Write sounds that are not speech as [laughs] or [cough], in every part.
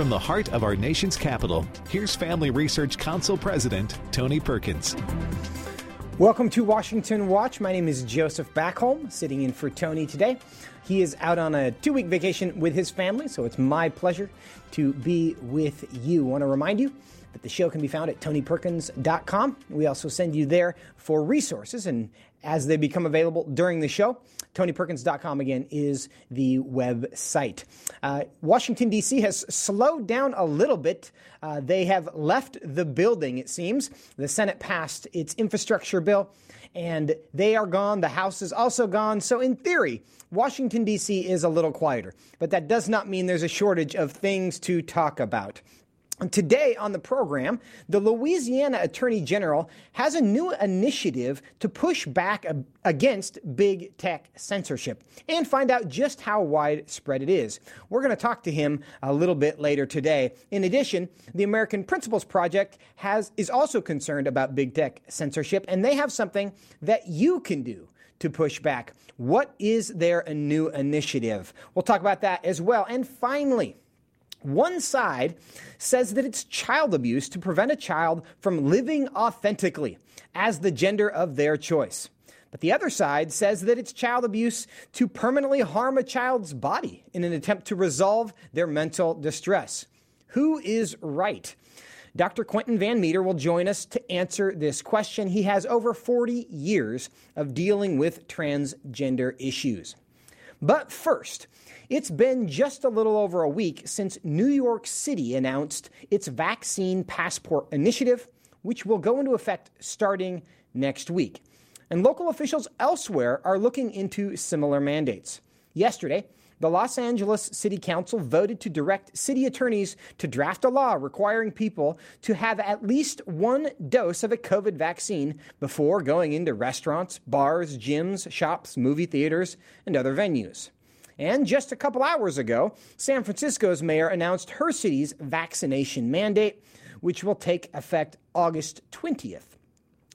From the heart of our nation's capital, here's Family Research Council President Tony Perkins. Welcome to Washington Watch. My name is Joseph Backholm, sitting in for Tony today. He is out on a two week vacation with his family, so it's my pleasure to be with you. I want to remind you that the show can be found at tonyperkins.com. We also send you there for resources and as they become available during the show. TonyPerkins.com again is the website. Uh, Washington, D.C. has slowed down a little bit. Uh, they have left the building, it seems. The Senate passed its infrastructure bill, and they are gone. The House is also gone. So, in theory, Washington, D.C. is a little quieter. But that does not mean there's a shortage of things to talk about. Today on the program, the Louisiana Attorney General has a new initiative to push back against big tech censorship and find out just how widespread it is. We're going to talk to him a little bit later today. In addition, the American Principles Project has is also concerned about big tech censorship and they have something that you can do to push back. What is their new initiative? We'll talk about that as well. And finally, one side says that it's child abuse to prevent a child from living authentically as the gender of their choice. But the other side says that it's child abuse to permanently harm a child's body in an attempt to resolve their mental distress. Who is right? Dr. Quentin Van Meter will join us to answer this question. He has over 40 years of dealing with transgender issues. But first, it's been just a little over a week since New York City announced its vaccine passport initiative, which will go into effect starting next week. And local officials elsewhere are looking into similar mandates. Yesterday, the Los Angeles City Council voted to direct city attorneys to draft a law requiring people to have at least one dose of a COVID vaccine before going into restaurants, bars, gyms, shops, movie theaters, and other venues. And just a couple hours ago, San Francisco's mayor announced her city's vaccination mandate, which will take effect August 20th.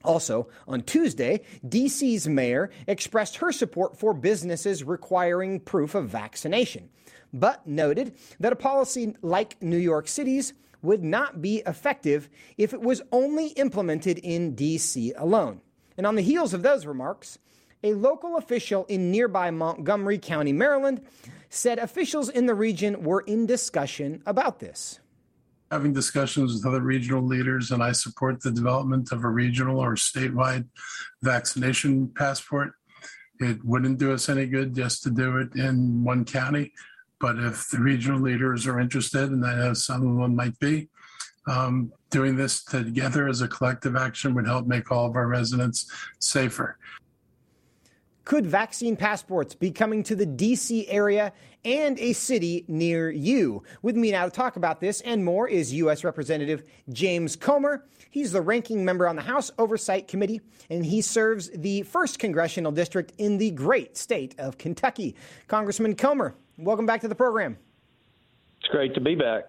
Also, on Tuesday, DC's mayor expressed her support for businesses requiring proof of vaccination, but noted that a policy like New York City's would not be effective if it was only implemented in DC alone. And on the heels of those remarks, a local official in nearby Montgomery County, Maryland, said officials in the region were in discussion about this. Having discussions with other regional leaders, and I support the development of a regional or statewide vaccination passport. It wouldn't do us any good just to do it in one county. But if the regional leaders are interested, and I know some of them might be, um, doing this together as a collective action would help make all of our residents safer. Could vaccine passports be coming to the DC area and a city near you? With me now to talk about this and more is U.S. Representative James Comer. He's the ranking member on the House Oversight Committee, and he serves the 1st Congressional District in the great state of Kentucky. Congressman Comer, welcome back to the program. It's great to be back.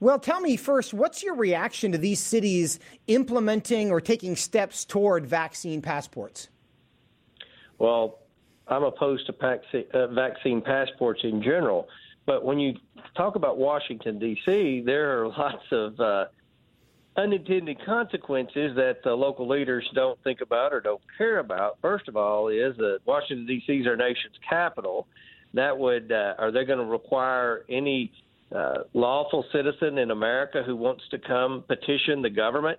Well, tell me first, what's your reaction to these cities implementing or taking steps toward vaccine passports? Well, I'm opposed to uh, vaccine passports in general. But when you talk about Washington, D.C., there are [laughs] lots of uh, unintended consequences that the local leaders don't think about or don't care about. First of all, is that Washington, D.C. is our nation's capital. That would, uh, are they going to require any uh, lawful citizen in America who wants to come petition the government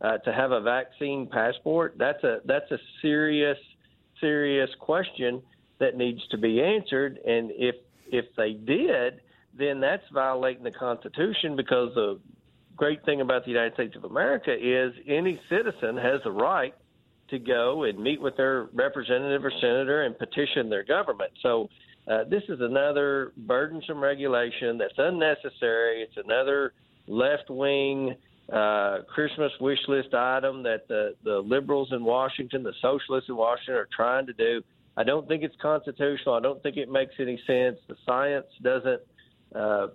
uh, to have a vaccine passport? That's a that's a serious serious question that needs to be answered. And if if they did, then that's violating the Constitution because the great thing about the United States of America is any citizen has the right to go and meet with their representative or senator and petition their government. So uh, this is another burdensome regulation that's unnecessary. It's another left wing uh, Christmas wish list item that the, the liberals in Washington, the socialists in Washington are trying to do. I don't think it's constitutional. I don't think it makes any sense. The science doesn't uh,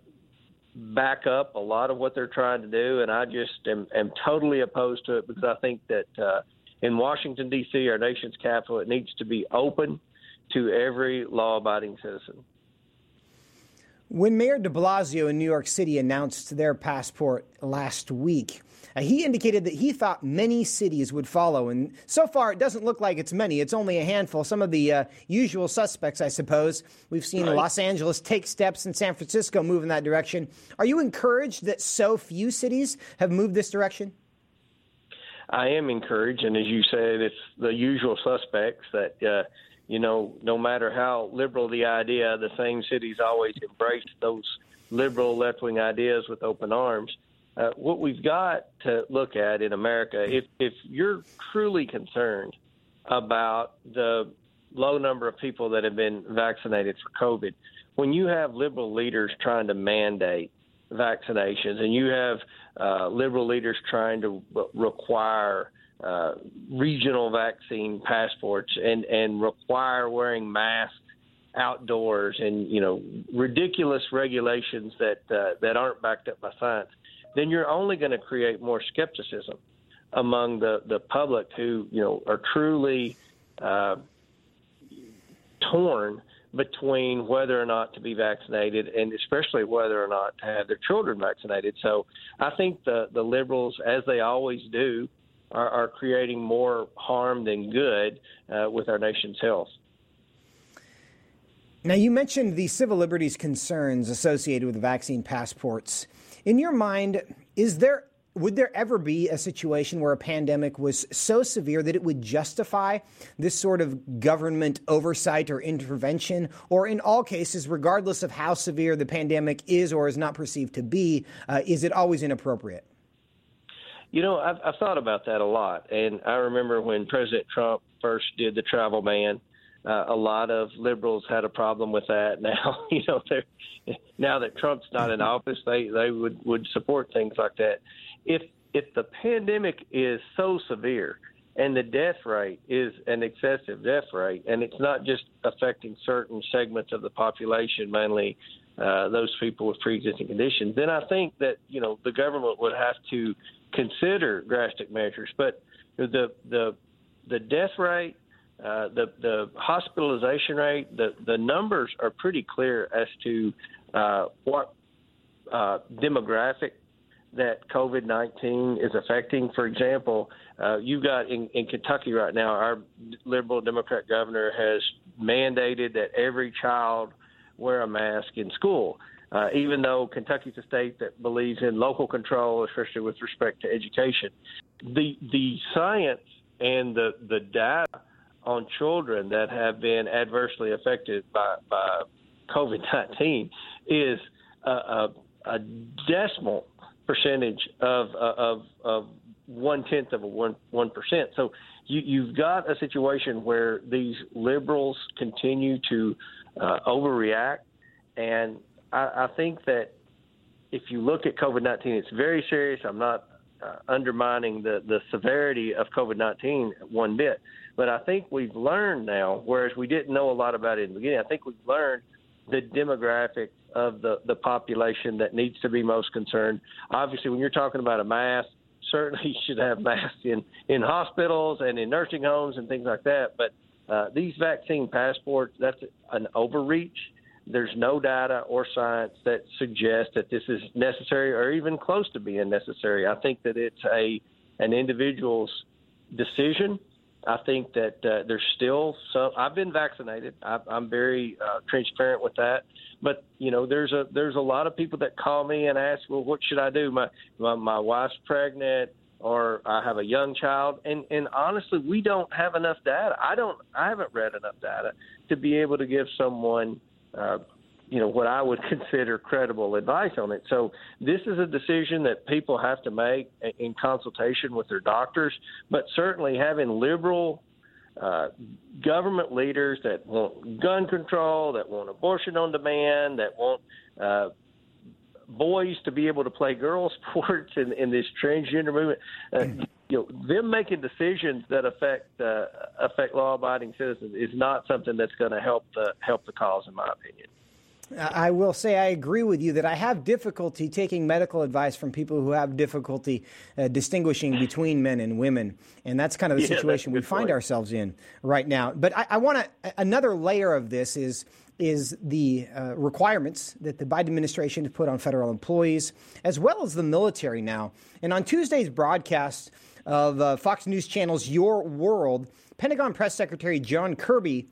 back up a lot of what they're trying to do, and I just am, am totally opposed to it because I think that uh, in Washington, D.C., our nation's capital, it needs to be open to every law abiding citizen. When Mayor de Blasio in New York City announced their passport last week, uh, he indicated that he thought many cities would follow. And so far, it doesn't look like it's many. It's only a handful. Some of the uh, usual suspects, I suppose. We've seen right. Los Angeles take steps and San Francisco move in that direction. Are you encouraged that so few cities have moved this direction? I am encouraged. And as you said, it's the usual suspects that. Uh, you know, no matter how liberal the idea, the same cities always embrace those liberal left wing ideas with open arms. Uh, what we've got to look at in America, if, if you're truly concerned about the low number of people that have been vaccinated for COVID, when you have liberal leaders trying to mandate vaccinations and you have uh, liberal leaders trying to require uh, regional vaccine passports and and require wearing masks outdoors and you know ridiculous regulations that uh, that aren't backed up by science, then you're only going to create more skepticism among the the public who you know are truly uh, torn between whether or not to be vaccinated and especially whether or not to have their children vaccinated. So I think the the liberals, as they always do, are, are creating more harm than good uh, with our nation's health. Now, you mentioned the civil liberties concerns associated with vaccine passports. In your mind, is there would there ever be a situation where a pandemic was so severe that it would justify this sort of government oversight or intervention? Or in all cases, regardless of how severe the pandemic is or is not perceived to be, uh, is it always inappropriate? You know, I've, I've thought about that a lot, and I remember when President Trump first did the travel ban. Uh, a lot of liberals had a problem with that. [laughs] Now, you know, they're now that Trump's not in [laughs] office, they they would would support things like that. If if the pandemic is so severe and the death rate is an excessive death rate, and it's not just affecting certain segments of the population, mainly uh, those people with pre-existing conditions, then I think that you know the government would have to consider drastic measures. But the the the death rate, uh, the the hospitalization rate, the the numbers are pretty clear as to uh, what uh, demographic that COVID nineteen is affecting. For example, uh, you've got in, in Kentucky right now, our liberal Democrat governor has mandated that every child wear a mask in school uh, even though Kentucky's a state that believes in local control, especially with respect to education. The the science and the the data on children that have been adversely affected by by COVID nineteen is a, a, a, decimal percentage of of of one tenth of a one one percent. So you, you've got a situation where these liberals continue to uh, overreact, and I, I think that if you look at COVID 19, it's very serious. I'm not uh, undermining the, the severity of COVID 19 one bit. But I think we've learned now, whereas we didn't know a lot about it in the beginning, I think we've learned the demographic of the, the population that needs to be most concerned. Obviously, when you're talking about a mass, certainly [laughs] you should have masks in, in hospitals and in nursing homes and things like that. But uh, these vaccine passports, that's an overreach there's no data or science that suggests that this is necessary or even close to being necessary. I think that it's a an individual's decision. I think that uh, there's still some. I've been vaccinated. I, I'm very uh, transparent with that. But you know, there's a there's a lot of people that call me and ask, well, what should I do? My my, my wife's pregnant, or I have a young child, and and honestly, we don't have enough data. I don't. I haven't read enough data to be able to give someone uh, you know what I would [laughs] consider credible advice on it. So this is a decision that people have to make in consultation with their doctors. But certainly having liberal uh, government leaders that want gun control, that want abortion on demand, that want uh, boys to be able to play girls [laughs] sports in, in this transgender movement. Uh, you know, them making decisions that affect uh, affect law-abiding citizens is not something that's going to help the help the cause, in my opinion. I will say I agree with you that I have difficulty taking medical advice from people who have difficulty uh, distinguishing between men and women, and that's kind of the [laughs] yeah, situation we find point. ourselves in right now. But I, I want to another layer of this is is the uh, requirements that the Biden administration has put on federal employees, as well as the military now. And on Tuesday's broadcast of uh, Fox News Channel's Your World, Pentagon Press Secretary John Kirby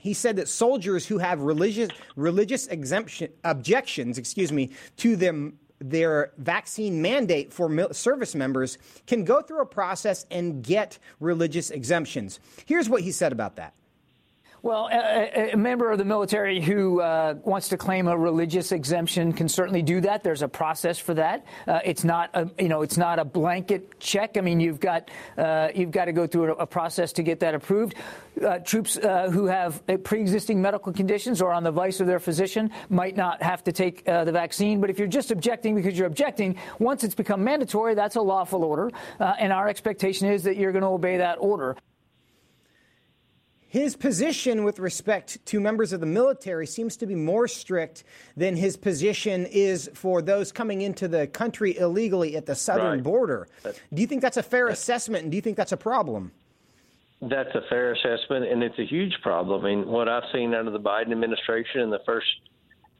he said that soldiers who have religious religious exemption objections, excuse me, to them their vaccine mandate for mil- service members can go through a process and get religious exemptions. Here's what he said about that. Well, a, a, member of the military who uh, wants to claim a religious exemption can certainly do that. There's a process for that. Uh, it's not, a, you know, it's not a blanket check. I mean, you've got uh, you've got to go through a, a process to get that approved. Uh, troops uh, who have pre-existing medical conditions or on the advice of their physician might not have to take uh, the vaccine. But if you're just objecting because you're objecting, once it's become mandatory, that's a lawful order, and our expectation is that you're going to obey that order. His position with respect to members of the military seems to be more strict than his position is for those coming into the country illegally at the southern right. border. Do you think that's a fair assessment, and do you think that's a problem? That's a fair assessment, and it's a huge problem. I mean, what I've seen out of the Biden administration in the first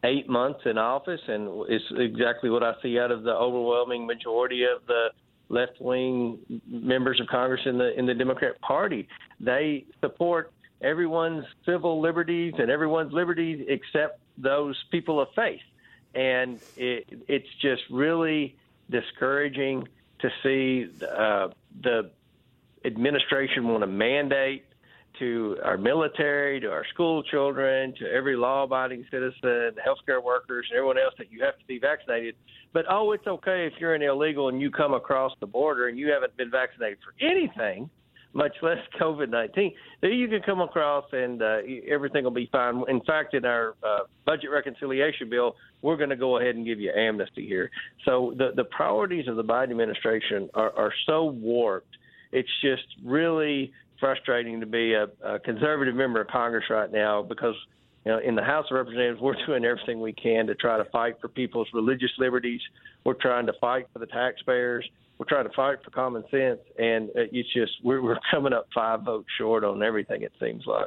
eight months in office, and it's exactly what I see out of the overwhelming majority of the left wing members of Congress in the in the Democrat Party. They support everyone's civil liberties and everyone's liberties except those people of faith. And it, it's just really discouraging to see uh, the administration want to mandate to our military, to our school children, to every law abiding citizen, healthcare workers, and everyone else that you have to be vaccinated. But oh, it's okay if you're an illegal and you come across the border and you haven't been vaccinated for anything much less [laughs] COVID 19, then you can come across and uh, everything will be fine. In fact, in our uh, budget reconciliation bill, we're going to go ahead and give you amnesty here. So the, the priorities of the Biden administration are, are so warped. It's just really frustrating to be a, a conservative member of Congress right now because you know, in the House of Representatives, we're [laughs] doing everything we can to try to fight for people's religious liberties. We're trying to fight for the taxpayers we're trying to fight for common sense, and uh, it's just we're, we're coming up five votes short on everything. It seems like.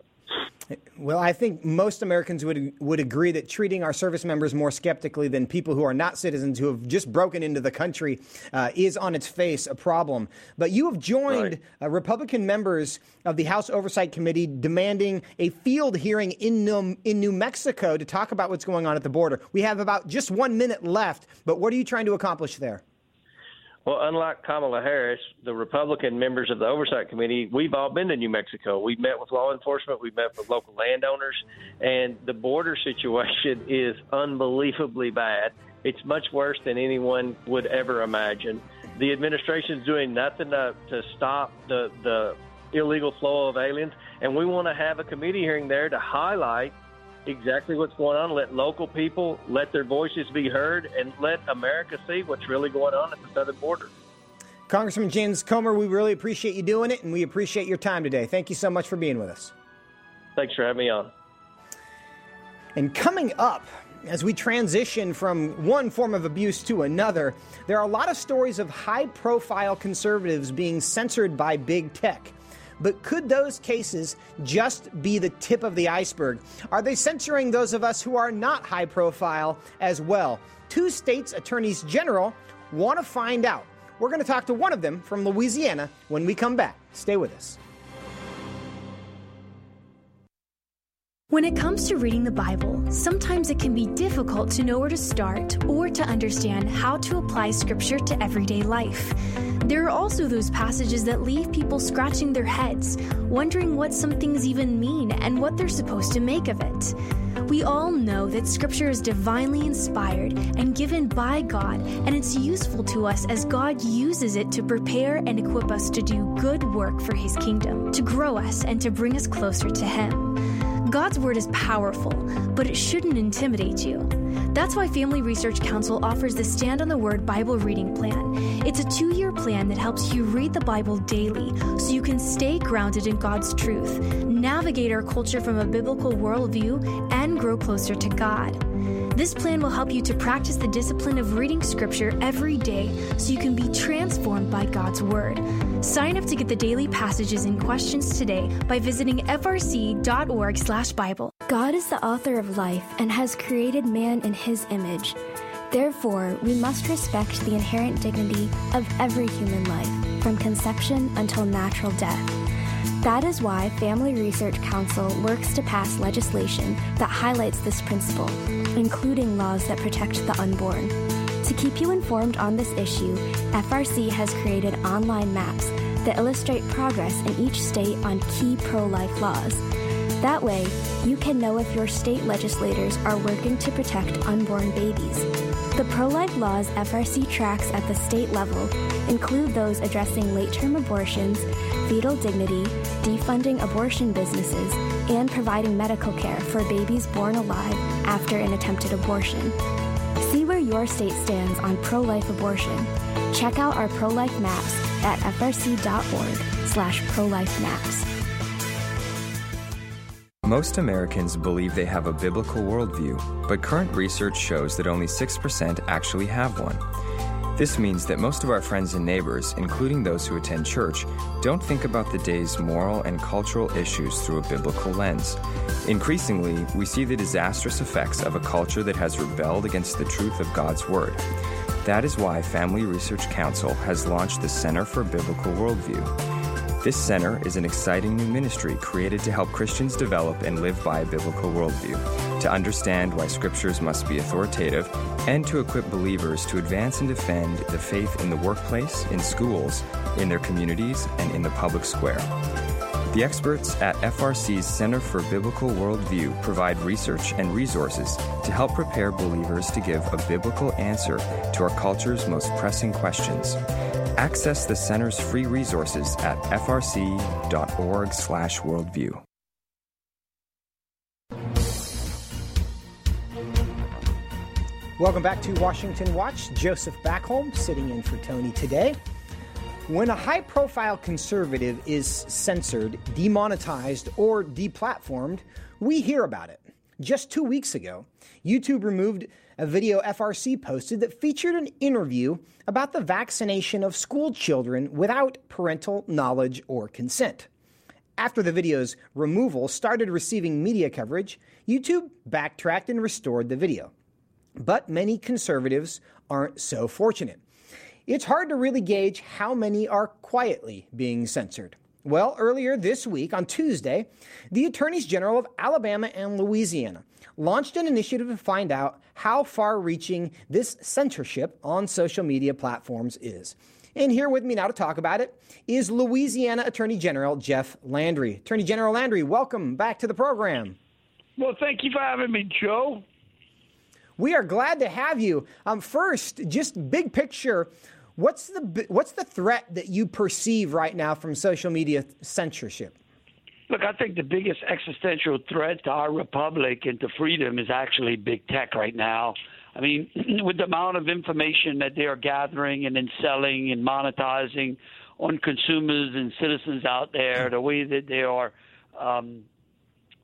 Well, I think most Americans would would agree that treating our service members more skeptically than people who are not citizens who have just broken into the country uh, is on its face a problem. But you have joined right. uh, Republican members of the House Oversight Committee demanding a field hearing in New, in New Mexico to talk about what's going on at the border. We have about just one minute left, but what are you trying to accomplish there? Well, unlike Kamala Harris, the Republican members of the Oversight Committee, we've all been to New Mexico. We've met with law enforcement, we've met with local landowners, and the border [laughs] situation is unbelievably bad. It's much worse than anyone would ever imagine. The administration's doing nothing to, to stop the, the illegal flow of aliens, and we want to have a committee hearing there to highlight exactly what's going on. Let local people let their voices be heard, and let America see what's really going on at the southern border. Congressman James Comer, we really appreciate you doing it, and we appreciate your time today. Thank you so much for being with us. Thanks for having me on. And coming up, as we transition from one form of abuse to another, there are a lot of stories of high profile conservatives being censored by big tech. But could those cases just be the tip of the iceberg? Are they censoring those of us who are not high profile as well? Two states' attorneys general want to find out. We're going to talk to one of them from Louisiana when we come back. Stay with us. When it comes to reading the Bible, sometimes it can be difficult to know where to start or to understand how to apply Scripture to everyday life. There are also those passages that leave people scratching their heads, wondering what some things even mean and what they're supposed to make of it. We all know that Scripture is divinely inspired and given by God, and it's useful to us as God uses it to prepare and equip us to do good work for His kingdom, to grow us, and to bring us closer to Him. God's Word is powerful, but it shouldn't intimidate you. That's why Family Research Council offers the Stand on the Word Bible Reading Plan. It's a two year plan that helps you read the Bible daily so you can stay grounded in God's truth, navigate our culture from a biblical worldview, and grow closer to God. This plan will help you to practice the discipline of reading Scripture every day so you can be transformed by God's Word. Sign up to get the daily passages and questions today by visiting frc.org/bible. God is the author of life and has created man in his image. Therefore, we must respect the inherent dignity of every human life, from conception until natural death. That is why Family Research Council works to pass legislation that highlights this principle, including laws that protect the unborn. To keep you informed on this issue, FRC has created online maps that illustrate progress in each state on key pro life laws. That way, you can know if your state legislators are working to protect unborn babies. The pro life laws FRC tracks at the state level include those addressing late term abortions, fetal dignity, defunding abortion businesses, and providing medical care for babies born alive after an attempted abortion. See where your state stands on pro-life abortion. Check out our pro-life maps at frc.org slash pro-life maps. Most Americans believe they have a biblical worldview, but current research shows that only 6% actually have one. This means that most of our friends and neighbors, including those who attend church, don't think about the day's moral and cultural issues through a biblical lens. Increasingly, we see the disastrous effects of a culture that has rebelled against the truth of God's Word. That is why Family Research Council has launched the Center for Biblical Worldview. This center is an exciting new ministry created to help Christians develop and live by a biblical worldview, to understand why scriptures must be authoritative, and to equip believers to advance and defend the faith in the workplace, in schools, in their communities, and in the public square. The experts at FRC's Center for Biblical Worldview provide research and resources to help prepare believers to give a biblical answer to our culture's most pressing questions. Access the center's free resources at frc.org/worldview. Welcome back to Washington Watch. Joseph Backholm sitting in for Tony today. When a high profile conservative is censored, demonetized, or deplatformed, we hear about it. Just two weeks ago, YouTube removed a video FRC posted that featured an interview about the vaccination of school children without parental knowledge or consent. After the video's removal started receiving media coverage, YouTube backtracked and restored the video. But many conservatives aren't so fortunate. It's hard to really gauge how many are quietly being censored. Well, earlier this week, on Tuesday, the Attorneys General of Alabama and Louisiana launched an initiative to find out how far reaching this censorship on social media platforms is. And here with me now to talk about it is Louisiana Attorney General Jeff Landry. Attorney General Landry, welcome back to the program. Well, thank you for having me, Joe. We are glad to have you. Um, first, just big picture, what's the what's the threat that you perceive right now from social media censorship? Look, I think the biggest existential threat to our republic and to freedom is actually big tech right now. I mean, [clears throat] with the amount of information that they are gathering and then selling and monetizing on consumers and citizens out there, the way that they are um,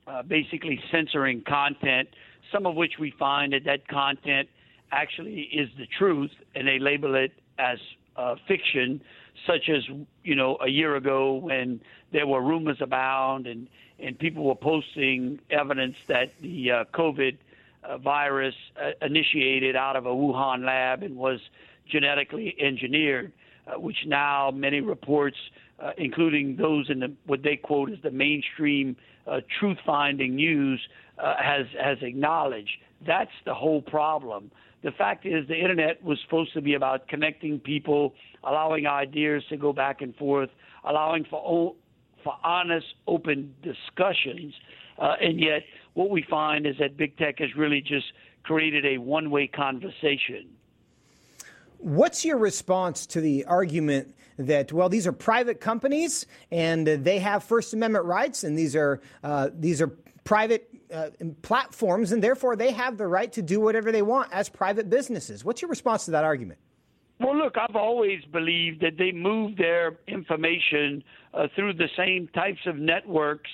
uh, basically censoring content, some of which we find that that content actually is the truth, and they label it as uh, fiction, such as you know a year ago when there were rumors abound and and people were posting evidence that the uh, COVID uh, virus uh, initiated out of a Wuhan lab and was genetically engineered, uh, which now many reports, uh, including those in the what they quote as the mainstream truth-finding news, has has acknowledged. That's the whole problem. The fact is, the internet was supposed to be about connecting people, allowing ideas to go back and forth, allowing for for honest, open discussions. Uh, and yet, what we find is that big tech has really just created a one way conversation. What's your response to the argument that well, these are private companies and they have First Amendment rights, and these are uh, these are private uh, platforms, and therefore they have the right to do whatever they want as private businesses. What's your response to that argument? Well, look, I've always believed that they move their information uh, through the same types of networks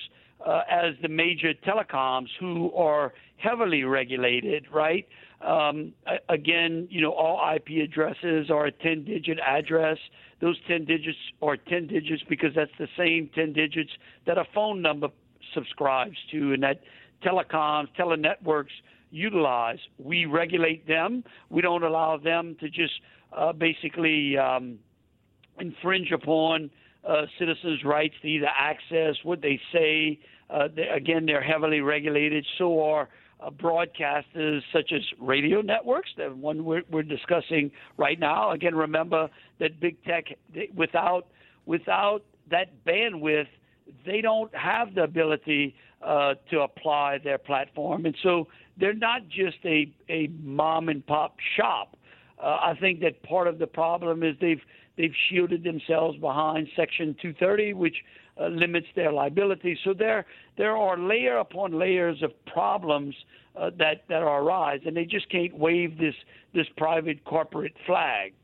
uh, as the major telecoms who are heavily regulated, right? Um, again, you know, all IP addresses are a 10 digit address. Those 10 digits are 10 digits because that's the same 10 digits that a phone number subscribes to and that telecoms, telenetworks utilize. We regulate them. We don't allow them to just uh, basically um, infringe upon uh, citizens' rights to either access what they say. Uh, they, again, they're heavily regulated. So are uh, broadcasters such as radio networks, the one we're, we're discussing right now. Again, remember that big tech, without without that bandwidth, they don't have the ability uh, to apply their platform, and so they're not just a a mom and pop shop. Uh, I think that part of the problem is they've they've shielded themselves behind Section 230, which uh, limits their liability. So there there are layer upon layers of problems uh, that that arise, and they just can't wave this this private corporate flag.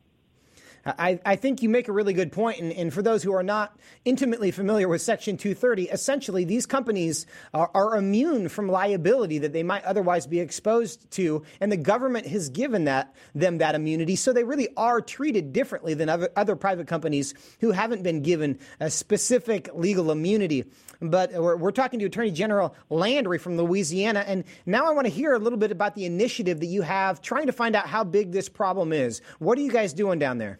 I, I, think you make a really good point. And, and, for those who are not intimately familiar with Section 230, essentially these companies are, are, immune from liability that they might otherwise be exposed to. And the government has given that, them that immunity. So they really are treated differently than other, other private companies who haven't been given a specific legal immunity. But we're, we're talking to Attorney General Landry from Louisiana. And now I want to hear a little bit about the initiative that you have trying to find out how big this problem is. What are you guys doing down there?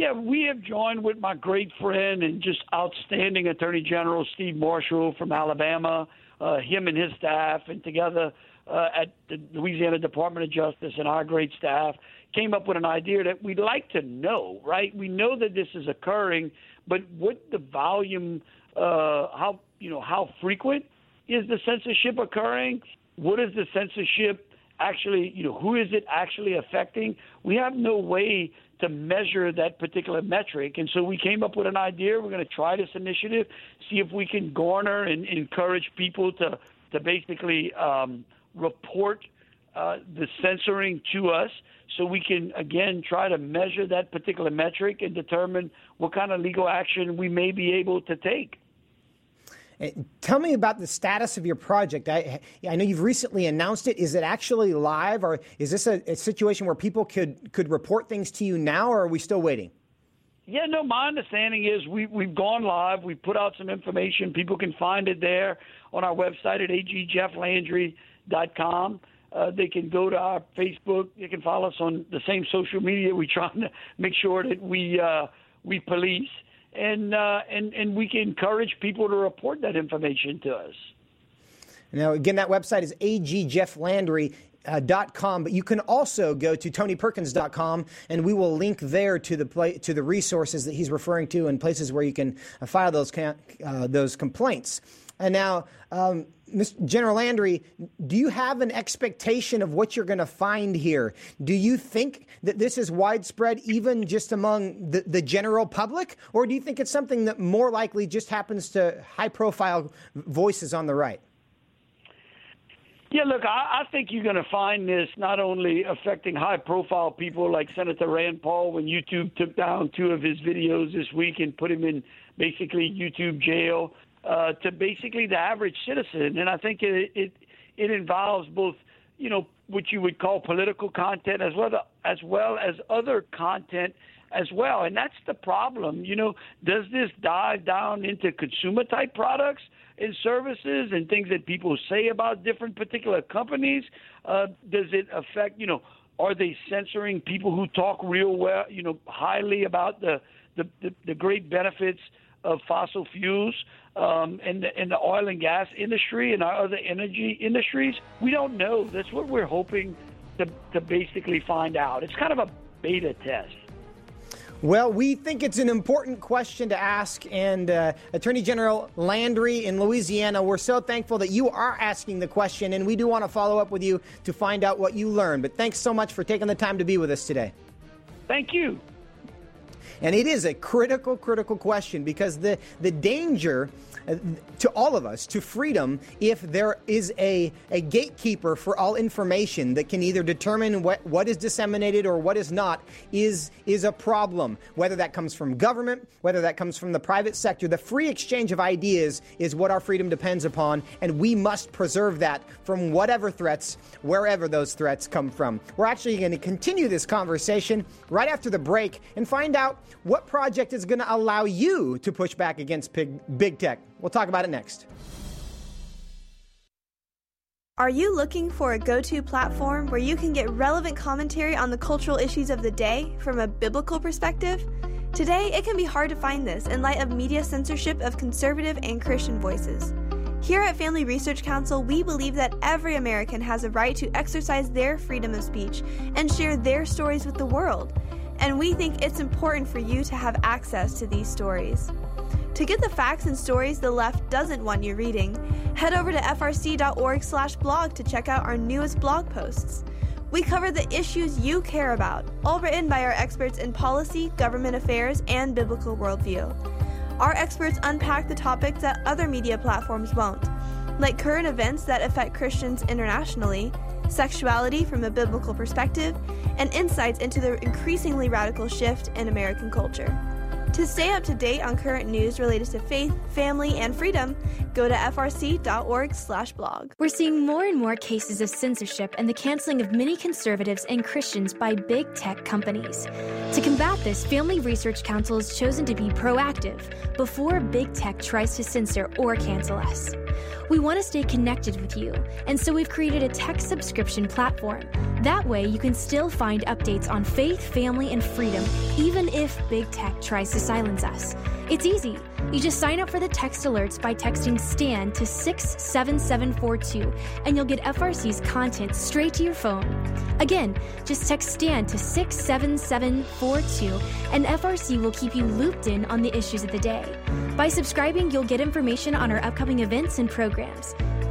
Yeah, we have joined with my great friend and just outstanding Attorney General Steve Marshall from Alabama, uh, him and his staff, and together uh, at the Louisiana Department of Justice and our great staff came up with an idea that we'd like to know, right? We know that this is occurring, but what the volume, uh, how you know how frequent is the censorship occurring? What is the censorship actually, you know, who is it actually affecting? We have no way to measure that particular metric. And so we came up with an idea. We're going to try this initiative, see if we can garner and encourage people to, to basically um, report uh, the censoring to us so we can, again, try to measure that particular metric and determine what kind of legal action we may be able to take. Tell me about the status of your project. I, I know you've recently announced it. Is it actually live, or is this a, a situation where people could could report things to you now, or are we still waiting? Yeah, no, my understanding is we, we've gone live. We've put out some information. People can find it there on our website at agjefflandry.com. Uh, they can go to our Facebook. They can follow us on the same social media. We're trying to make sure that we uh, we police and uh, and and we can encourage people to report that information to us. Now, again, that website is agjefflandry. Uh, but you can also go to tonyperkins.com and we will link there to the to the resources that he's referring to and places where you can uh, file those uh, those complaints. And now, um. General Landry, do you have an expectation of what you're going to find here? Do you think that this is widespread even just among the, the general public? Or do you think it's something that more likely just happens to high profile voices on the right? Yeah, look, I, I think you're going to find this not only affecting high profile people like Senator Rand Paul when YouTube took down two of his videos this week and put him in basically YouTube jail uh, to basically the average citizen. And I think it, it it involves both, you know, what you would call political content as well as well as other content as well. And that's the problem. You know, does this dive down into consumer type products and services and things that people say about different particular companies? Uh, does it affect, you know, are they censoring people who talk real well, you know, highly about the the, the, the great benefits of fossil fuels um, in, the, in the oil and gas industry and our other energy industries? We don't know. That's what we're hoping to, to basically find out. It's kind of a beta test. Well, we think it's an important question to ask. And uh, Attorney General Landry in Louisiana, we're so thankful that you are asking the question, and we do want to follow up with you to find out what you learned. But thanks so much for taking the time to be with us today. Thank you. And it is a critical, critical question because the, the danger to all of us, to freedom, if there is a, a gatekeeper for all information that can either determine what, what is disseminated or what is not, is, is a problem. Whether that comes from government, whether that comes from the private sector, the free exchange of ideas is what our freedom depends upon, and we must preserve that from whatever threats, wherever those threats come from. We're actually going to continue this conversation right after the break and find out what project is going to allow you to push back against big, big tech. We'll talk about it next. Are you looking for a go to platform where you can get relevant commentary on the cultural issues of the day from a biblical perspective? Today, it can be hard to find this in light of media censorship of conservative and Christian voices. Here at Family Research Council, we believe that every American has a right to exercise their freedom of speech and share their stories with the world. And we think it's important for you to have access to these stories. To get the facts and stories the left doesn't want you reading, head over to frc.org/blog to check out our newest blog posts. We cover the issues you care about, all written by our experts in policy, government affairs, and biblical worldview. Our experts unpack the topics that other media platforms won't, like current events that affect Christians internationally, sexuality from a biblical perspective, and insights into the increasingly radical shift in American culture. To stay up to date on current news related to faith, family, and freedom, go to frc.org/blog. We're seeing more and more cases of censorship and the canceling of many conservatives and Christians by big tech companies. To combat this, Family Research Council has chosen to be proactive before big tech tries to censor or cancel us. We want to stay connected with you, and so we've created a tech subscription platform. That way, you can still find updates on faith, family, and freedom, even if big tech tries to silence us. It's easy. You just sign up for the text alerts by texting STAND to 67742, and you'll get FRC's content straight to your phone. Again, just text STAND to 67742, and FRC will keep you looped in on the issues of the day. By subscribing, you'll get information on our upcoming events and programs.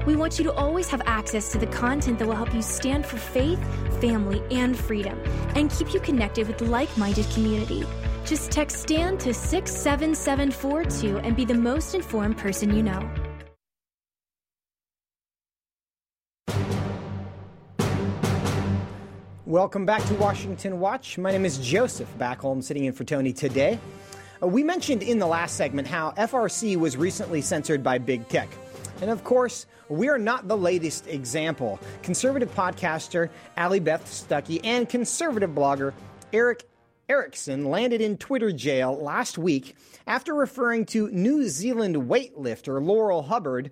We want you to always have access to the content that will help you stand for faith, family, and freedom, and keep you connected with like minded community. Just text STAND to 67742 and be the most informed person you know. Welcome back to Washington Watch. My name is Joseph Backholm, sitting in for Tony today. Uh, we mentioned in the last segment how FRC was recently censored by big tech. And of course, we are not the latest example. Conservative podcaster Allie Beth Stuckey and conservative blogger Erick Erickson landed in Twitter jail last week after referring to New Zealand weightlifter Laurel Hubbard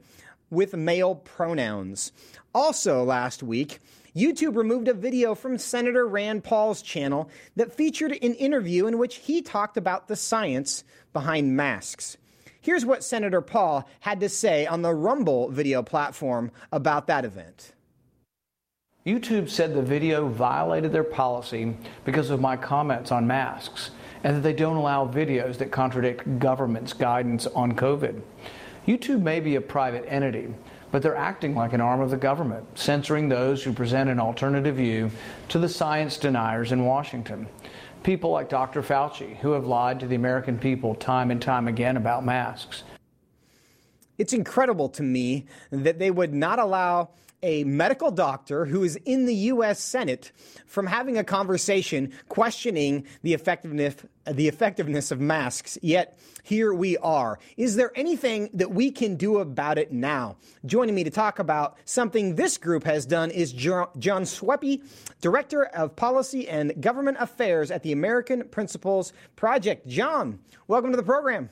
with male pronouns. Also, last week, YouTube removed a video from Senator Rand Paul's channel that featured an interview in which he talked about the science behind masks. Here's what Senator Paul had to say on the Rumble video platform about that event. YouTube said the video violated their policy because of my comments on masks and that they don't allow videos that contradict government's guidance on COVID. YouTube may be a private entity, but they're acting like an arm of the government, censoring those who present an alternative view to the science deniers in Washington. People like Dr. Fauci, who have lied to the American people time and time again about masks. It's incredible to me that they would not allow a medical doctor who is in the U.S. Senate from having a conversation questioning the effectiveness, the effectiveness of masks. Yet here we are. Is there anything that we can do about it now? Joining me to talk about something this group has done is Jon Schweppe, Director of Policy and Government Affairs at the American Principles Project. John, welcome to the program.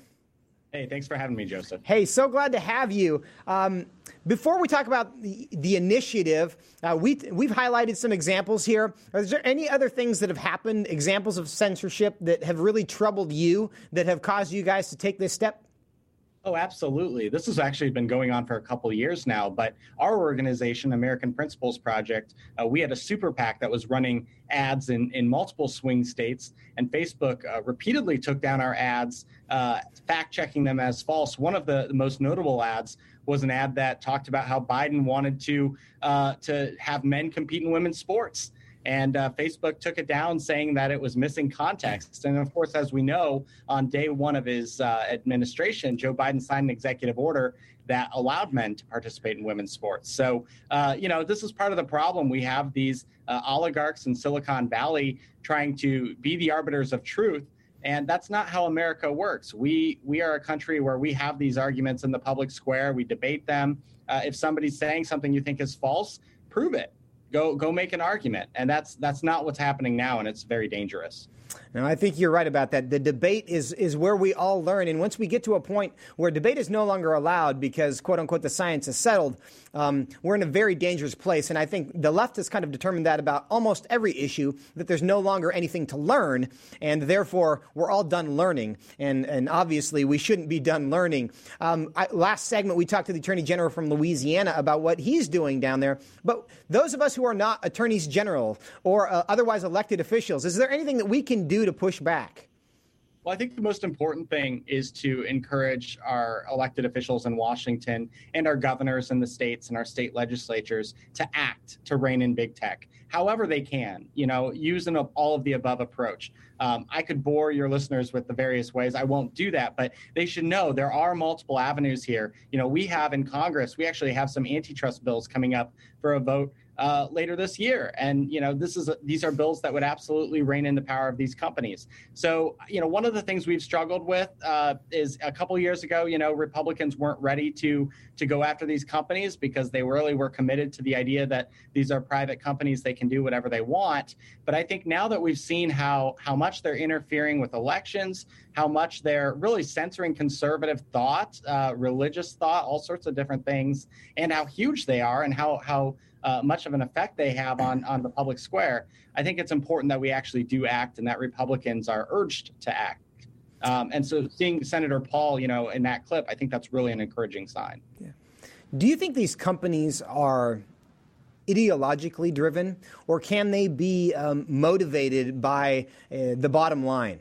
Hey, thanks for having me, Joseph. Hey, so glad to have you. Um, before we talk about the, the initiative, uh, we, we've highlighted some examples here. Is there any other things that have happened, examples of censorship that have really troubled you, that have caused you guys to take this step? Oh, absolutely. This has actually been going on for a couple years now. But our organization, American Principles Project, uh, we had a super PAC that was running ads in, in multiple swing states, and Facebook uh, repeatedly took down our ads, uh, fact checking them as false. One of the, most notable ads was an ad that talked about how Biden wanted to uh, to have men compete in women's sports. And uh, Facebook took it down, saying that it was missing context. And of course, as we know, on day one of his uh, administration, Joe Biden signed an executive order that allowed men to participate in women's sports. So, uh, you know, this is part of the problem. We have these uh, oligarchs in Silicon Valley trying to be the arbiters of truth. And that's not how America works. We we are a country where we have these arguments in the public square. We debate them. Uh, if somebody's saying something you think is false, prove it. Go go make an argument. And that's that's not what's happening now, and it's very dangerous. Now, I think you're right about that. The debate is, is where we all learn. And once we get to a point where debate is no longer allowed because, quote unquote, the science is settled, um, we're in a very dangerous place. And I think the left has kind of determined that about almost every issue, that there's no longer anything to learn. And therefore, we're all done learning. And, and obviously, we shouldn't be done learning. Um, I, last segment, we talked to the Attorney General from Louisiana about what he's doing down there. But those of us who are not attorneys general or uh, otherwise elected officials, is there anything that we can do to push back? Well, I think the most important thing is to encourage our elected officials in Washington and our governors in the states and our state legislatures to act to rein in big tech, however they can. You know, an all of the above approach. Um, I could bore your listeners with the various ways. I won't do that, but they should know there are multiple avenues here. You know, we have in Congress, we actually have some antitrust bills coming up for a vote uh, later this year. And you know, this is these are bills that would absolutely rein in the power of these companies. So you know, one of the things we've struggled with uh, is a couple years ago, you know, Republicans weren't ready to to go after these companies because they really were committed to the idea that these are private companies; they can do whatever they want. But I think now that we've seen how how much they're interfering with elections, how much they're really censoring conservative thought, uh, religious thought, all sorts of different things, and how huge they are, and how how uh, much of an effect they have on on the public square, I think it's important that we actually do act and that Republicans are urged to act. Um, and so, seeing Senator Paul, you know, in that clip, I think that's really an encouraging sign. Yeah. Do you think these companies are ideologically driven, or can they be um, motivated by uh, the bottom line?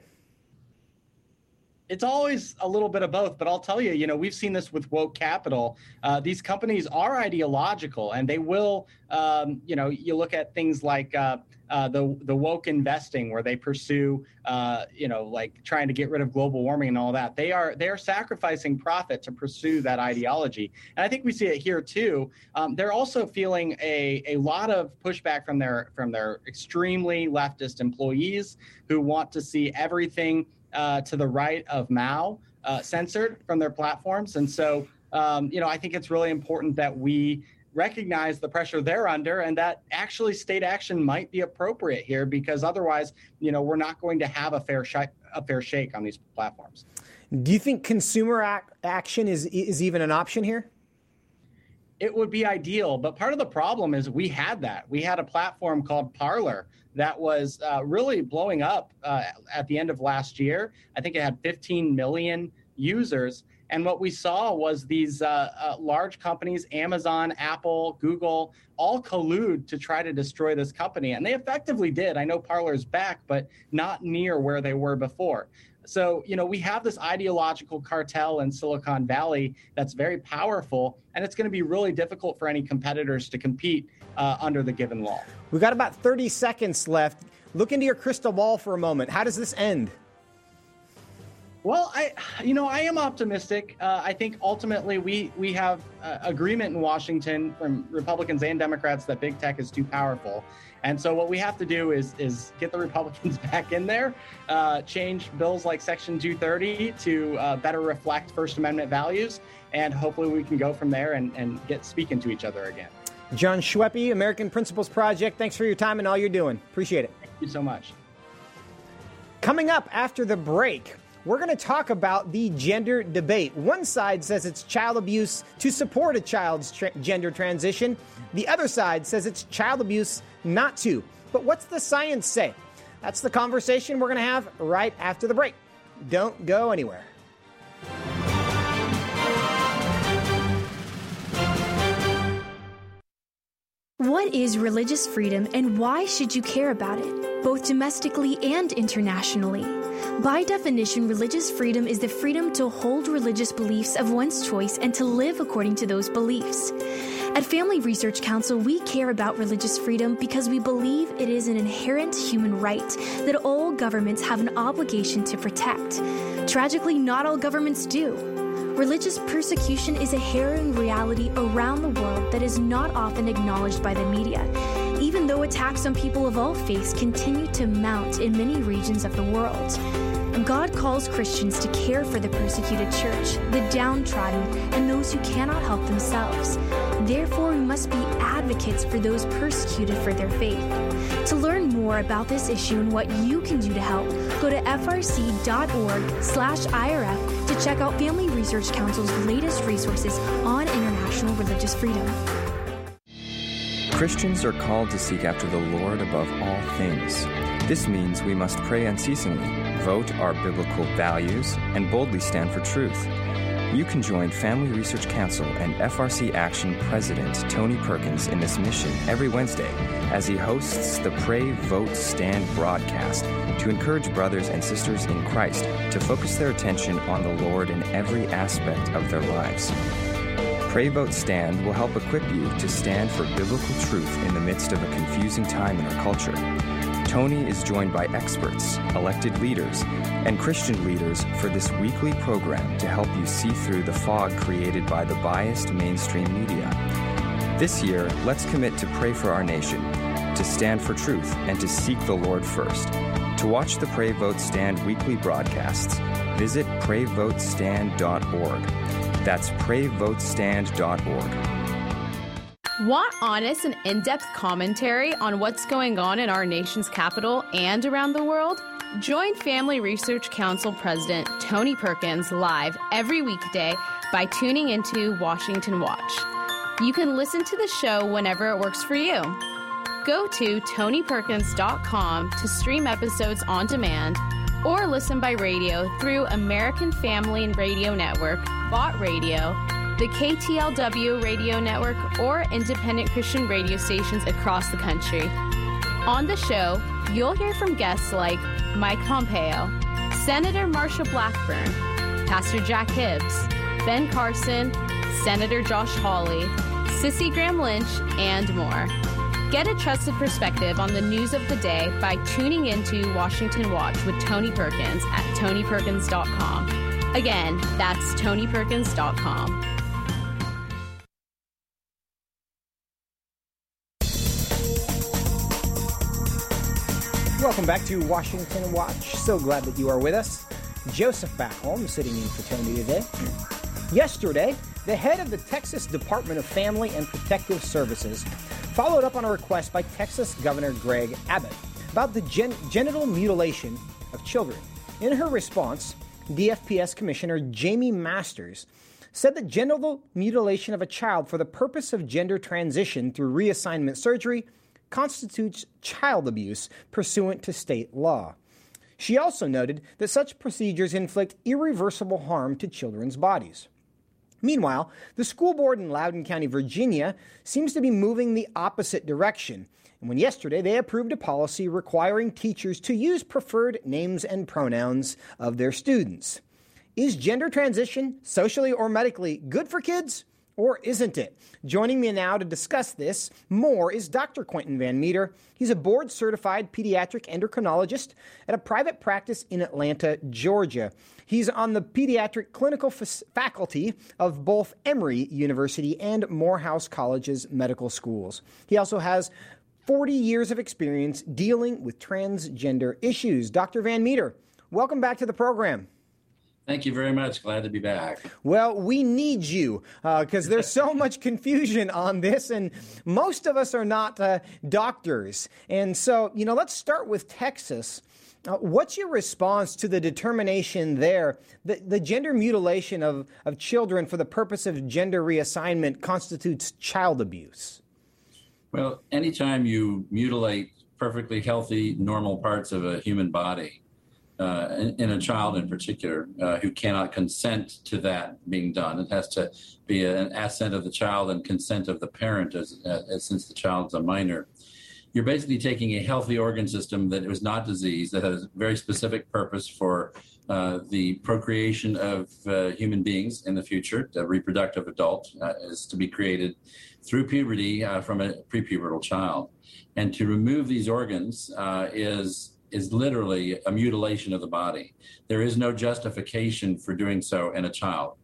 It's always a little bit of both, but I'll tell you, you know, we've seen this with woke capital. Uh, these companies are ideological, and they will, um, you know, you look at things like uh, uh, the the woke investing, where they pursue, uh, you know, like trying to get rid of global warming and all that. They are they are sacrificing profit to pursue that ideology, and I think we see it here too. Um, they're also feeling a a lot of pushback from their from their extremely leftist employees who want to see everything uh, to the right of Mao uh, censored from their platforms. And so, um, you know, I think it's really important that we recognize the pressure they're under and that actually state action might be appropriate here because otherwise, you know, we're not going to have a fair, sh- a fair shake on these platforms. Do you think consumer ac- action is, is even an option here? It would be ideal, but part of the problem is we had that. We had a platform called Parler that was uh, really blowing up uh, at the end of last year. I think it had 15 million users. And what we saw was these uh, uh, large companies, Amazon, Apple, Google, all collude to try to destroy this company. And they effectively did. I know Parler's back, but not near where they were before. So, you know, we have this ideological cartel in Silicon Valley that's very powerful, and it's going to be really difficult for any competitors to compete uh, under the given law. We've got about 30 seconds left. Look into your crystal ball for a moment. How does this end? Well, I, you know, I am optimistic. Uh, I think ultimately we we have uh, agreement in Washington from Republicans and Democrats that big tech is too powerful, and so what we have to do is is get the Republicans [laughs] back in there, uh, change bills like Section 230 to uh, better reflect First Amendment values, and hopefully we can go from there and, and get speaking to each other again. Jon Schweppe, American Principles Project. Thanks for your time and all you're doing. Appreciate it. Thank you so much. Coming up after the break we're going to talk about the gender debate. One side says it's child abuse to support a child's tra- gender transition, the other side says it's child abuse not to. But what's the science say? That's the conversation we're going to have right after the break. Don't go anywhere. What is religious freedom and why should you care about it, both domestically and internationally? By definition, religious freedom is the freedom to hold religious beliefs of one's choice and to live according to those beliefs. At Family Research Council, we care about religious freedom because we believe it is an inherent human right that all governments have an obligation to protect. Tragically, not all governments do. Religious persecution is a harrowing reality around the world that is not often acknowledged by the media, even though attacks on people of all faiths continue to mount in many regions of the world. God calls Christians to care for the persecuted church, the downtrodden, and those who cannot help themselves. Therefore, we must be advocates for those persecuted for their faith. To learn more about this issue and what you can do to help, go to frc.org/irf to check out Family Research Council's latest resources on international religious freedom. Christians are called to seek after the Lord above all things. This means we must pray unceasingly, vote our biblical values, and boldly stand for truth. You can join Family Research Council and FRC Action President Tony Perkins in this mission every Wednesday as he hosts the Pray, Vote, Stand broadcast to encourage brothers and sisters in Christ to focus their attention on the Lord in every aspect of their lives. Pray Vote Stand will help equip you to stand for biblical truth in the midst of a confusing time in our culture. Tony is joined by experts, elected leaders, and Christian leaders for this weekly program to help you see through the fog created by the biased mainstream media. This year, let's commit to pray for our nation, to stand for truth, and to seek the Lord first. To watch the Pray Vote Stand weekly broadcasts, visit prayvotestand.org. That's prayvotestand.org. Want honest and in depth commentary on what's going on in our nation's capital and around the world? Join Family Research Council President Tony Perkins live every weekday by tuning into Washington Watch. You can listen to the show whenever it works for you. Go to tonyperkins.com to stream episodes on demand or listen by radio through American Family and Radio Network, Bott Radio, the KTLW radio network, or independent Christian radio stations across the country. On the show, you'll hear from guests like Mike Pompeo, Senator Marsha Blackburn, Pastor Jack Hibbs, Ben Carson, Senator Josh Hawley, Cissie Graham Lynch, and more. Get a trusted perspective on the news of the day by tuning into Washington Watch with Tony Perkins at tonyperkins.com. Again, that's tonyperkins.com. Welcome back to Washington Watch. So glad that you are with us. Joseph Backholm sitting in for Tony today. Yesterday, the head of the Texas Department of Family and Protective Services followed up on a request by Texas Governor Greg Abbott about the gen- genital mutilation of children. In her response, DFPS Commissioner Jamie Masters said that genital mutilation of a child for the purpose of gender transition through reassignment surgery constitutes child abuse pursuant to state law. She also noted that such procedures inflict irreversible harm to children's bodies. Meanwhile, the school board in Loudoun County, Virginia, seems to be moving the opposite direction. And when yesterday they approved a policy requiring teachers to use preferred names and pronouns of their students. Is gender transition, socially or medically, good for kids? Or isn't it? Joining me now to discuss this more is Dr. Quentin Van Meter. He's a board certified pediatric endocrinologist at a private practice in Atlanta, Georgia. He's on the pediatric clinical f- faculty of both Emory University and Morehouse College's medical schools. He also has 40 years of experience dealing with transgender issues. Dr. Van Meter, welcome back to the program. Thank you very much. Glad to be back. Well, we need you because uh, there's so [laughs] much confusion on this, and most of us are not uh, doctors. And so, you know, let's start with Texas. Uh, what's your response to the determination there that the gender mutilation of, of children for the purpose of gender reassignment constitutes child abuse? Well, anytime you mutilate perfectly healthy, normal parts of a human body, uh, in, a child in particular uh, who cannot consent to that being done. It has to be an assent of the child and consent of the parent, as, as since the child's a minor. you're basically taking a healthy organ system that was not diseased, that has a very specific purpose for uh, the procreation of uh, human beings in the future. A reproductive adult uh, is to be created through puberty uh, from a prepubertal child, and to remove these organs uh, is is literally a mutilation of the body. There is no justification for doing so in a child.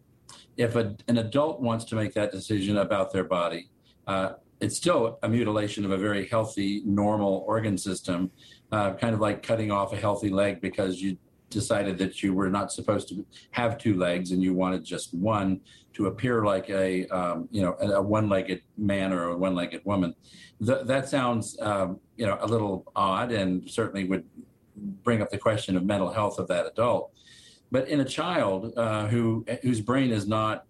If a, an adult wants to make that decision about their body, uh, it's still a mutilation of a very healthy, normal organ system, uh, kind of like cutting off a healthy leg because you decided that you were not supposed to have two legs and you wanted just one to appear like a um, you know a, one-legged man or a one-legged woman. Th- that sounds um, you know a little odd and certainly would bring up the question of mental health of that adult. But in a child uh, who whose brain is not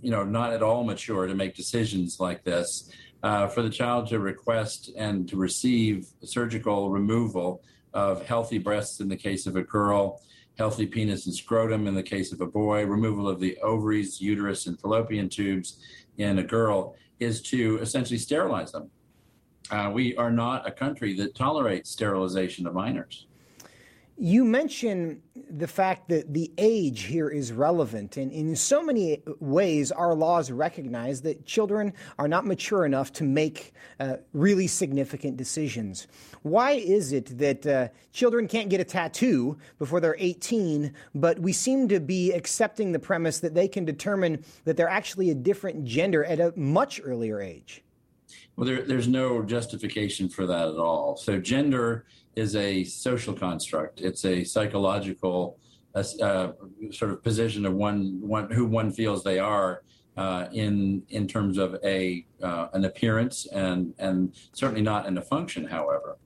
you know not at all mature to make decisions like this, uh, for the child to request and to receive surgical removal of healthy breasts in the case of a girl, healthy penis and scrotum in the case of a boy, removal of the ovaries, uterus, and fallopian tubes in a girl is to essentially sterilize them. Uh, we are not a country that tolerates sterilization of minors. You mention the fact that the age here is relevant, and in so many ways, our laws recognize that children are not mature enough to make uh, really significant decisions. Why is it that uh, children can't get a tattoo before they're 18, but we seem to be accepting the premise that they can determine that they're actually a different gender at a much earlier age? Well, there, there's no justification for that at all. So, gender is a social construct. It's a psychological uh, sort of position of one, one who one feels they are uh, in in terms of a uh, an appearance and and certainly not in a function. However,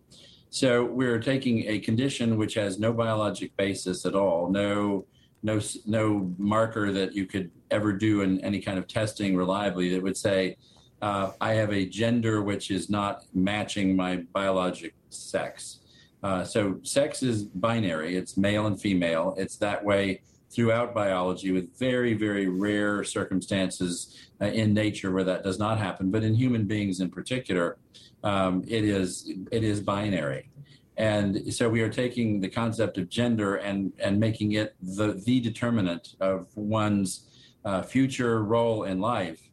so we're taking a condition which has no biologic basis at all, no no no marker that you could ever do in any kind of testing reliably that would say uh, I have a gender which is not matching my biologic sex. Uh, so sex is binary, it's male and female. It's that way throughout biology with very, very rare circumstances uh, in nature where that does not happen. But in human beings in particular, um, it is it is binary. And so we are taking the concept of gender and, and making it the, the determinant of one's uh, future role in life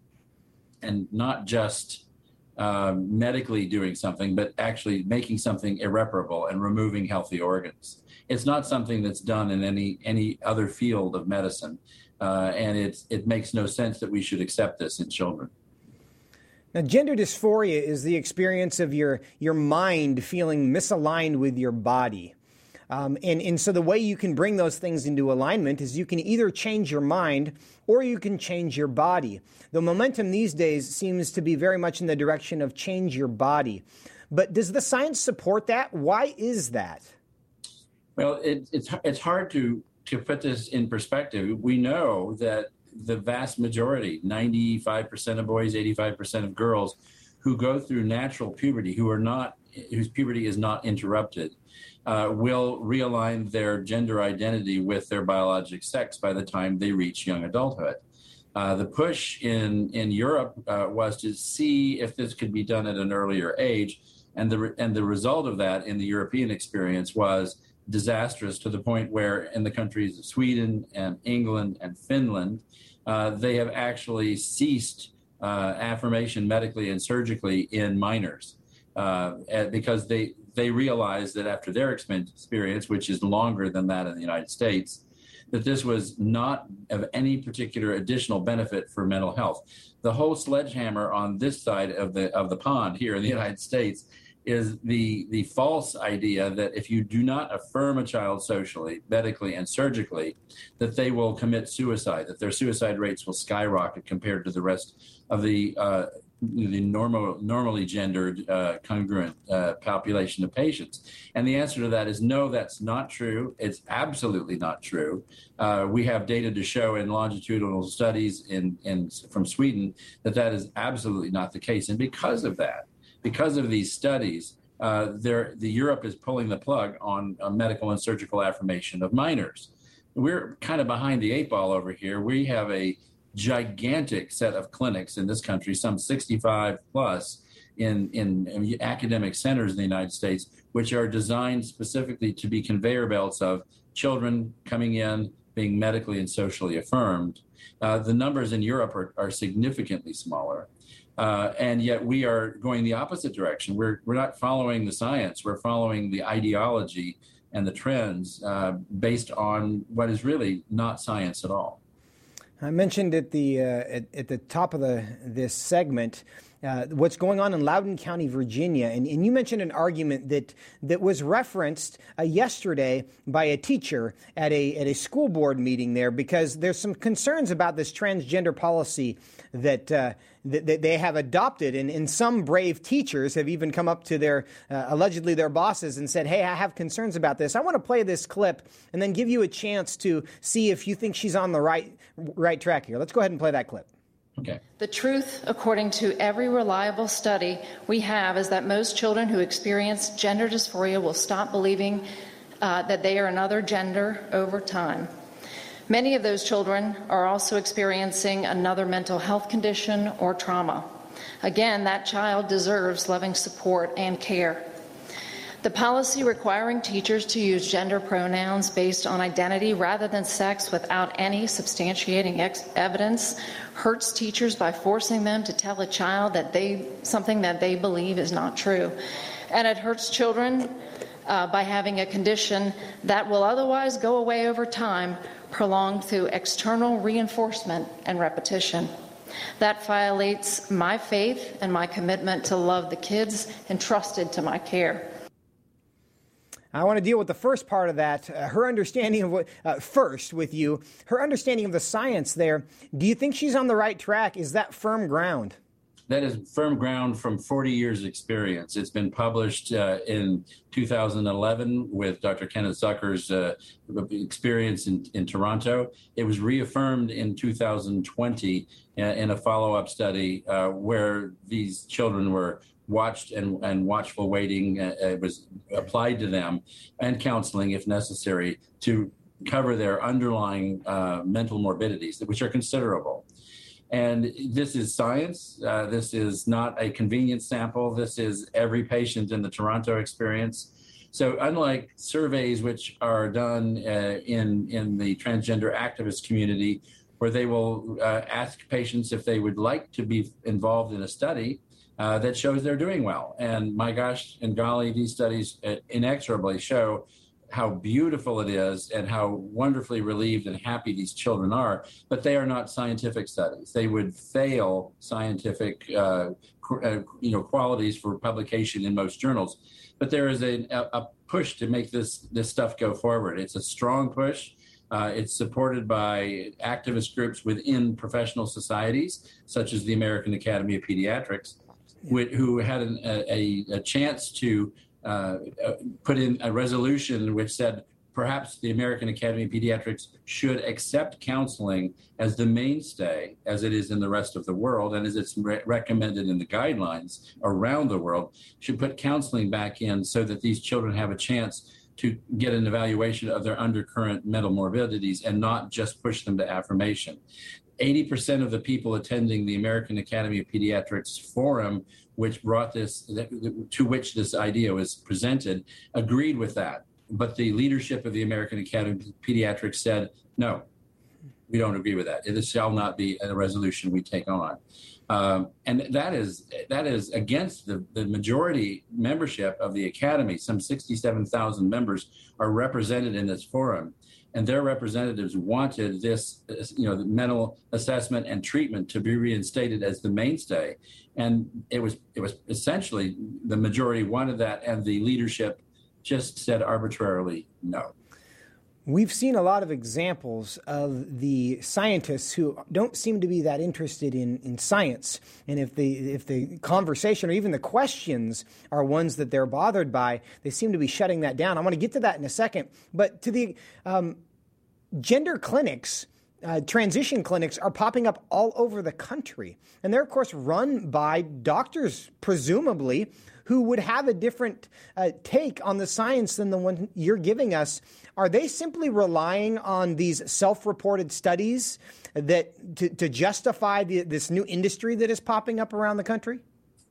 and not just uh, medically doing something, but actually making something irreparable and removing healthy organs. It's not something that's done in any any other field of medicine, uh, and it's it makes no sense that we should accept this in children. Now, gender dysphoria is the experience of your your mind feeling misaligned with your body. Um, and, and so the way you can bring those things into alignment is you can either change your mind or you can change your body. The momentum these days seems to be very much in the direction of change your body. But does the science support that? Why is that? Well, it, it's it's hard to to put this in perspective. We know that the vast majority, 95% of boys, 85% of girls who go through natural puberty, who are not whose puberty is not interrupted, uh, will realign their gender identity with their biologic sex by the time they reach young adulthood. Uh, the push in in Europe uh, was to see if this could be done at an earlier age, and the and the result of that in the European experience was disastrous to the point where in the countries of Sweden and England and Finland, uh, they have actually ceased uh, affirmation medically and surgically in minors uh, because they they realized that after their experience, which is longer than that in the United States, that this was not of any particular additional benefit for mental health. The whole sledgehammer on this side of the of the pond here in the United States is the the false idea that if you do not affirm a child socially, medically, and surgically, that they will commit suicide, that their suicide rates will skyrocket compared to the rest of the uh, the normal, normally gendered, uh, congruent uh, population of patients? And the answer to that is no, that's not true. It's absolutely not true. Uh, we have data to show in longitudinal studies in, in, from Sweden that that is absolutely not the case. And because of that, because of these studies, uh, the Europe is pulling the plug on medical and surgical affirmation of minors. We're kind of behind the eight ball over here. We have a gigantic set of clinics in this country, some 65 plus, in, in, in academic centers in the United States, which are designed specifically to be conveyor belts of children coming in, being medically and socially affirmed. Uh, the numbers in Europe are, are significantly smaller. Uh, and yet we are going the opposite direction. We're, we're not following the science, we're following the ideology and the trends uh, based on what is really not science at all. I mentioned at the uh, at, at, the top of the this segment uh, what's going on in Loudoun County, Virginia, and, and you mentioned an argument that that was referenced uh, yesterday by a teacher at a at a school board meeting there because there's some concerns about this transgender policy that uh, that, they have adopted, and, and some brave teachers have even come up to their uh, allegedly their bosses and said, "Hey, I have concerns about this. I want to play this clip and then give you a chance to see if you think she's on the right right track here. Let's go ahead and play that clip. Okay. The truth, according to every reliable study we have, is that most children who experience gender dysphoria will stop believing uh, that they are another gender over time. Many of those children are also experiencing another mental health condition or trauma. Again, that child deserves loving support and care. The policy requiring teachers to use gender pronouns based on identity rather than sex without any substantiating ex- evidence hurts teachers by forcing them to tell a child that they something that they believe is not true. And it hurts children uh, by having a condition that will otherwise go away over time, prolonged through external reinforcement and repetition. That violates my faith and my commitment to love the kids entrusted to my care. I want to deal with the first part of that. Uh, her understanding of what, uh, first with you, her understanding of the science there. Do you think she's on the right track? Is that firm ground? That is firm ground from 40 years' experience. It's been published uh, in 2011 with Dr. Kenneth Zucker's uh, experience in, in Toronto. It was reaffirmed in 2020 uh, in a follow up study uh, where these children were watched and, and watchful waiting uh, uh, was applied to them and counseling if necessary to cover their underlying uh, mental morbidities, which are considerable. And this is science. Uh, this is not a convenience sample. This is every patient in the Toronto experience. So, unlike surveys which are done uh, in in the transgender activist community, where they will uh, ask patients if they would like to be involved in a study, uh, that shows they're doing well. And my gosh and golly, these studies uh, inexorably show how beautiful it is and how wonderfully relieved and happy these children are. But they are not scientific studies. They would fail scientific, uh, uh, you know, qualities for publication in most journals. But there is a, a push to make this this stuff go forward. It's a strong push. Uh, it's supported by activist groups within professional societies, such as the American Academy of Pediatrics who had an, a, a, chance to uh, uh, put in a resolution which said perhaps the American Academy of Pediatrics should accept counseling as the mainstay, as it is in the rest of the world, and as it's re- recommended in the guidelines around the world, should put counseling back in so that these children have a chance to get an evaluation of their undercurrent mental morbidities and not just push them to affirmation. 80% of the people attending the American Academy of Pediatrics forum, which brought this, to which this idea was presented, agreed with that. But the leadership of the American Academy of Pediatrics said, no, we don't agree with that. It shall not be a resolution we take on. Um, and that is that is against the, the majority membership of the academy. Some 67,000 members are represented in this forum and their representatives wanted this, you know, the mental assessment and treatment to be reinstated as the mainstay, and it was it was essentially the majority wanted that, and the leadership just said arbitrarily no. We've seen a lot of examples of the scientists who don't seem to be that interested in, in science. And if the, if the conversation or even the questions are ones that they're bothered by, they seem to be shutting that down. I want to get to that in a second. But to the um, gender clinics, uh, transition clinics are popping up all over the country. And they're, of course, run by doctors, presumably, who would have a different uh, take on the science than the one you're giving us. Are they simply relying on these self reported studies that to, to justify the, this new industry that is popping up around the country?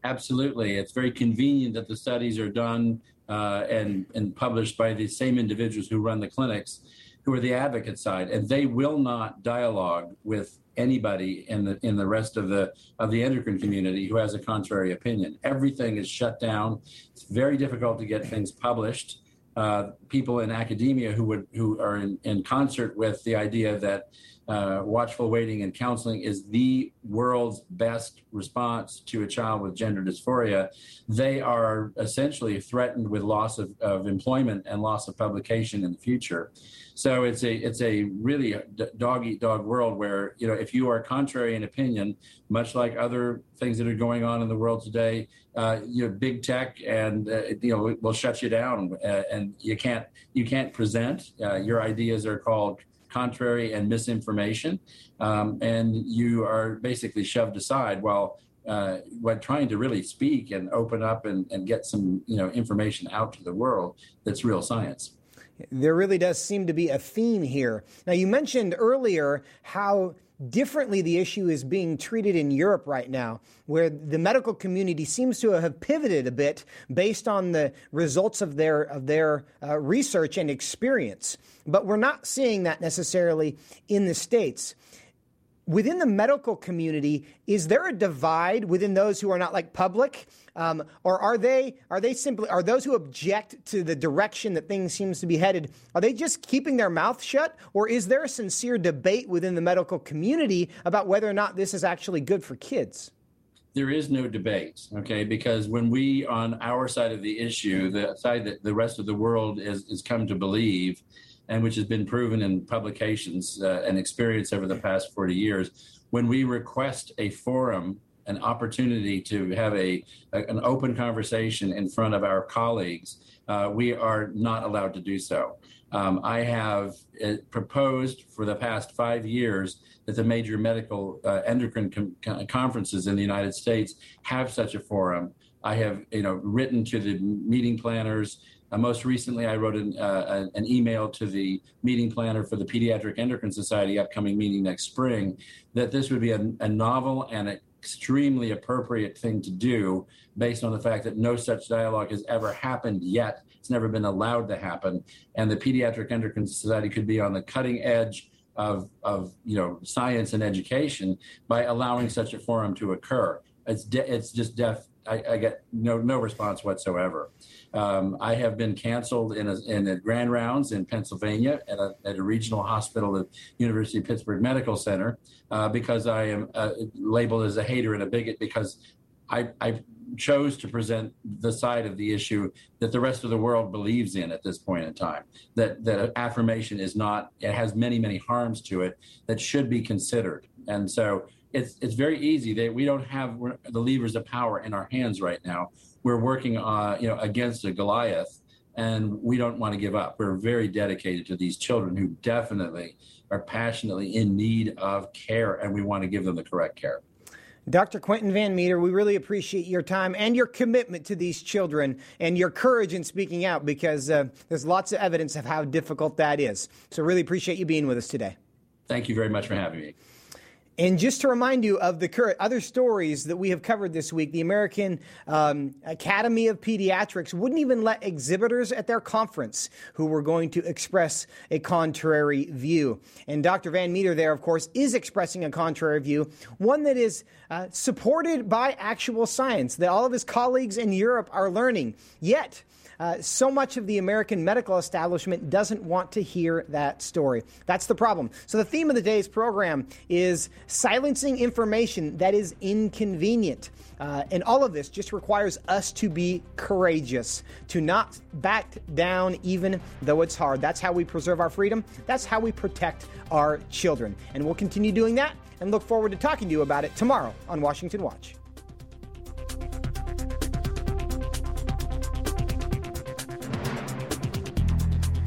Absolutely. It's very convenient that the studies are done uh, and, and published by the same individuals who run the clinics, who are the advocate side, and they will not dialogue with anybody in the in the rest of the of the endocrine community who has a contrary opinion. Everything is shut down. It's very difficult to get things published. Uh, people in academia who would who are in, in concert with the idea that uh, watchful waiting and counseling is the world's best response to a child with gender dysphoria, they are essentially threatened with loss of, of employment and loss of publication in the future. So it's a it's a really dog eat dog world where you know if you are contrary in opinion, much like other things that are going on in the world today, uh, you know, big tech and uh, you know will shut you down uh, and you can't you can't present. Uh, your ideas are called contrary and misinformation, um, and you are basically shoved aside while uh, trying to really speak and open up and, and get some you know information out to the world that's real science. There really does seem to be a theme here. Now, you mentioned earlier how differently the issue is being treated in Europe right now, where the medical community seems to have pivoted a bit based on the results of their of their uh, research and experience. But we're not seeing that necessarily in the states within the medical community, is there a divide within those who are not like public, um, or are they are they simply are those who object to the direction that things seems to be headed? Are they just keeping their mouth shut, or is there a sincere debate within the medical community about whether or not this is actually good for kids? There is no debate, okay? Because when we, on our side of the issue, the side that the rest of the world is, is come to believe, and which has been proven in publications uh, and experience over the past 40 years, when we request a forum, an opportunity to have a, a an open conversation in front of our colleagues, uh, we are not allowed to do so. Um, I have uh, proposed for the past five years that the major medical uh, endocrine com- conferences in the United States have such a forum. I have, you know, written to the meeting planners uh, most recently, I wrote an, uh, an, email to the meeting planner for the Pediatric Endocrine Society upcoming meeting next spring that this would be a, a novel and extremely appropriate thing to do based on the fact that no such dialogue has ever happened yet. It's never been allowed to happen. And the Pediatric Endocrine Society could be on the cutting edge of, of you know, science and education by allowing such a forum to occur. It's, de- it's just deaf. I, I get no, no response whatsoever. Um, I have been canceled in a, in a grand rounds in Pennsylvania at a, at a regional hospital at University of Pittsburgh Medical Center uh, because I am uh, labeled as a hater and a bigot because I, I chose to present the side of the issue that the rest of the world believes in at this point in time. That that affirmation is not it has many many harms to it that should be considered. And so it's it's very easy that we don't have the levers of power in our hands right now we're working uh, you know against a Goliath, and we don't want to give up. We're very dedicated to these children who definitely are passionately in need of care, and we want to give them the correct care. Dr. Quentin Van Meter, we really appreciate your time and your commitment to these children and your courage in speaking out because uh, there's lots of evidence of how difficult that is. So, really appreciate you being with us today. Thank you very much for having me. And just to remind you of the current other stories that we have covered this week, the American um, Academy of Pediatrics wouldn't even let exhibitors at their conference who were going to express a contrary view. And Dr. Van Meter, there, of course, is expressing a contrary view, one that is uh, supported by actual science that all of his colleagues in Europe are learning. Yet, uh, so much of the American medical establishment doesn't want to hear that story. That's the problem. So, the theme of the day's program is silencing information that is inconvenient. Uh, and all of this just requires us to be courageous, to not back down even though it's hard. That's how we preserve our freedom. That's how we protect our children. And we'll continue doing that and look forward to talking to you about it tomorrow on Washington Watch.